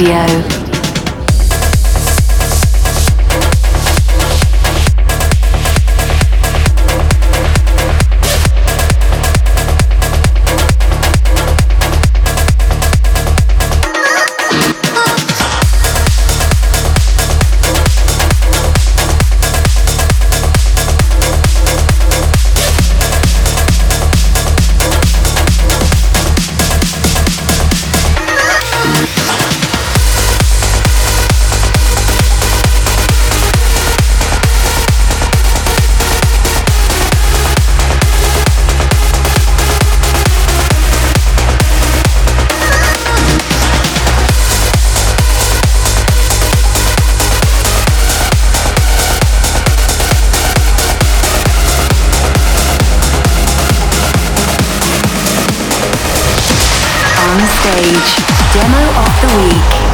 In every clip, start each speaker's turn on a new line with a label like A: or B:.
A: Radio. stage. Demo of the week.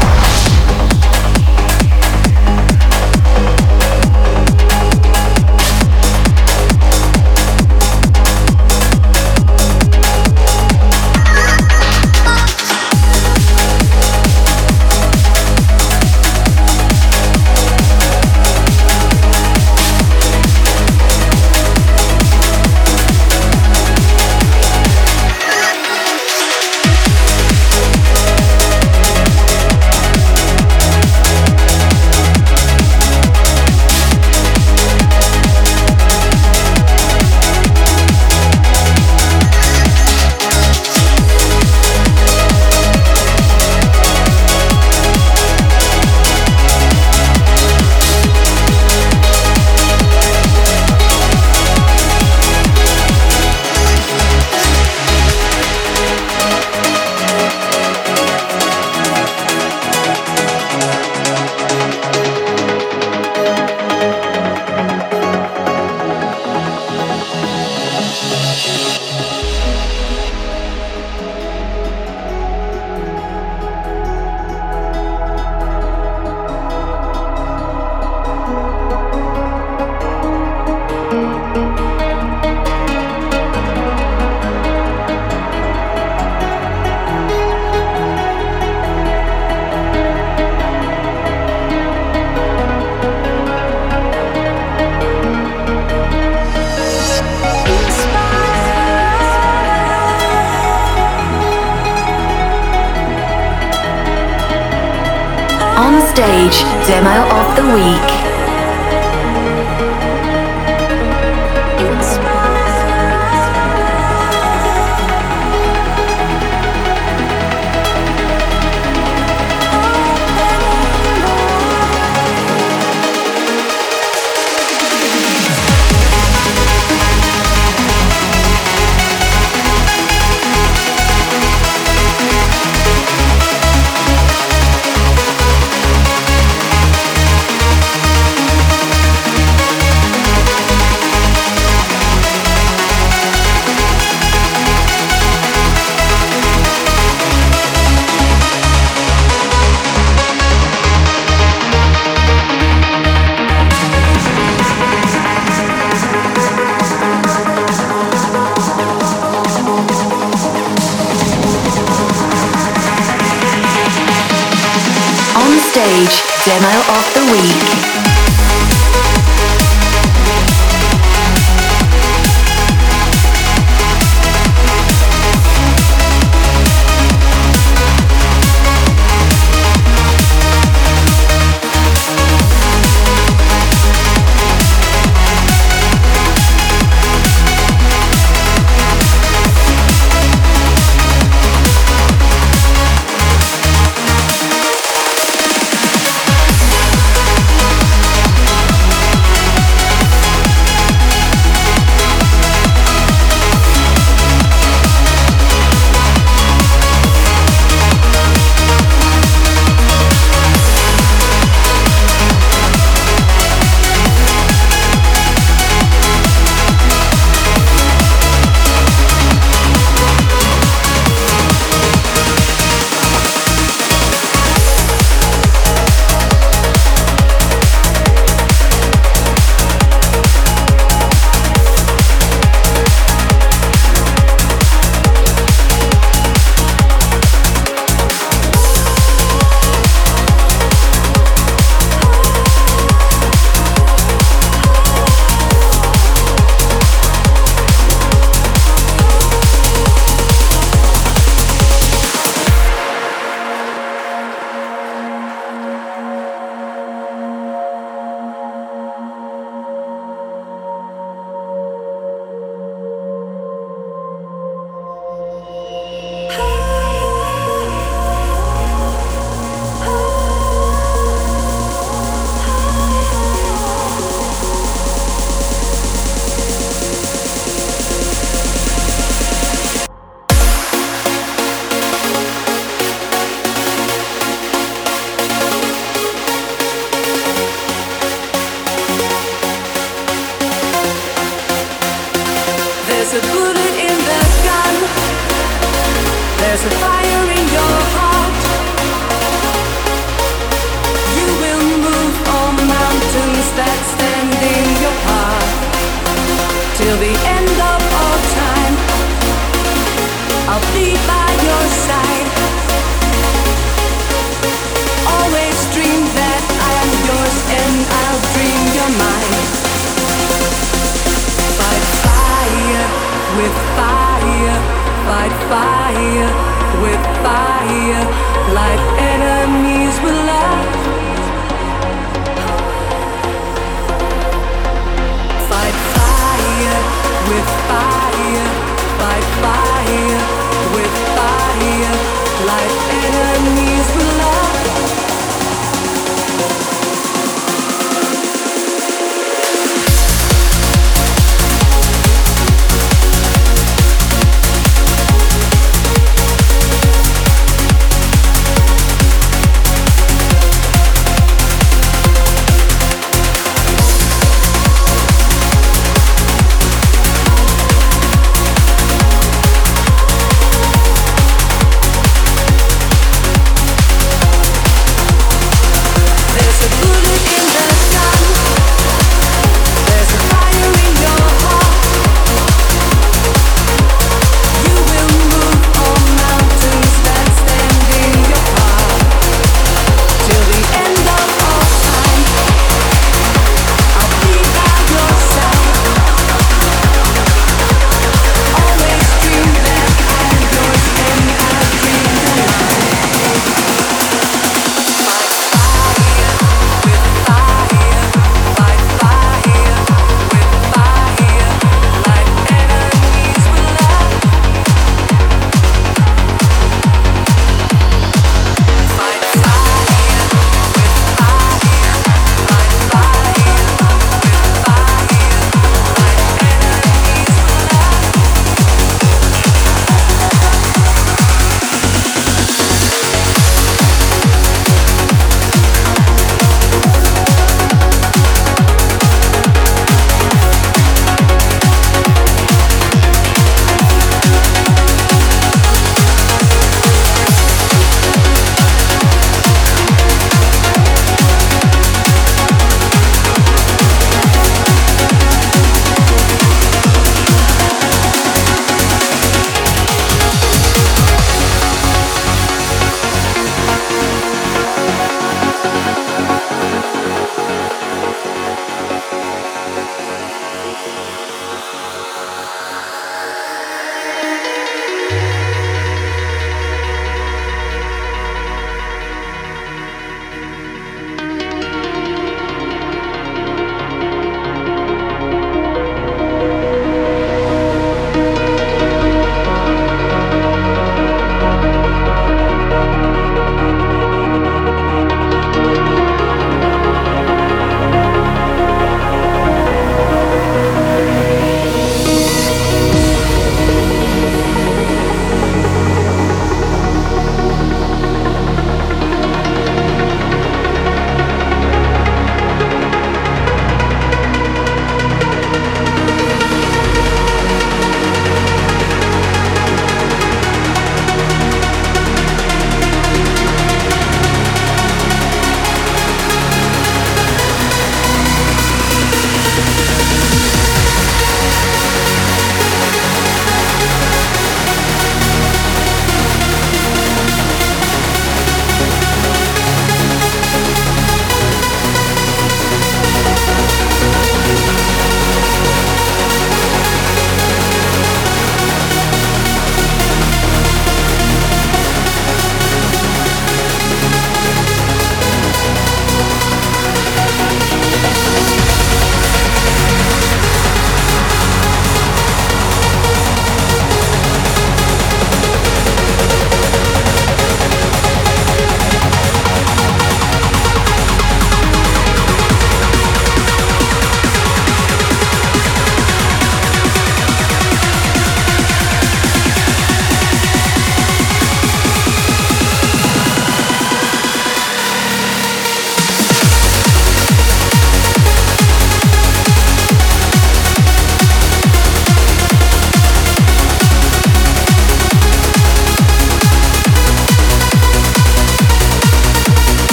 A: On Stage Demo of the Week.
B: stage demo of the
A: week.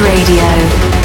A: Radio.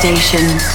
B: Station.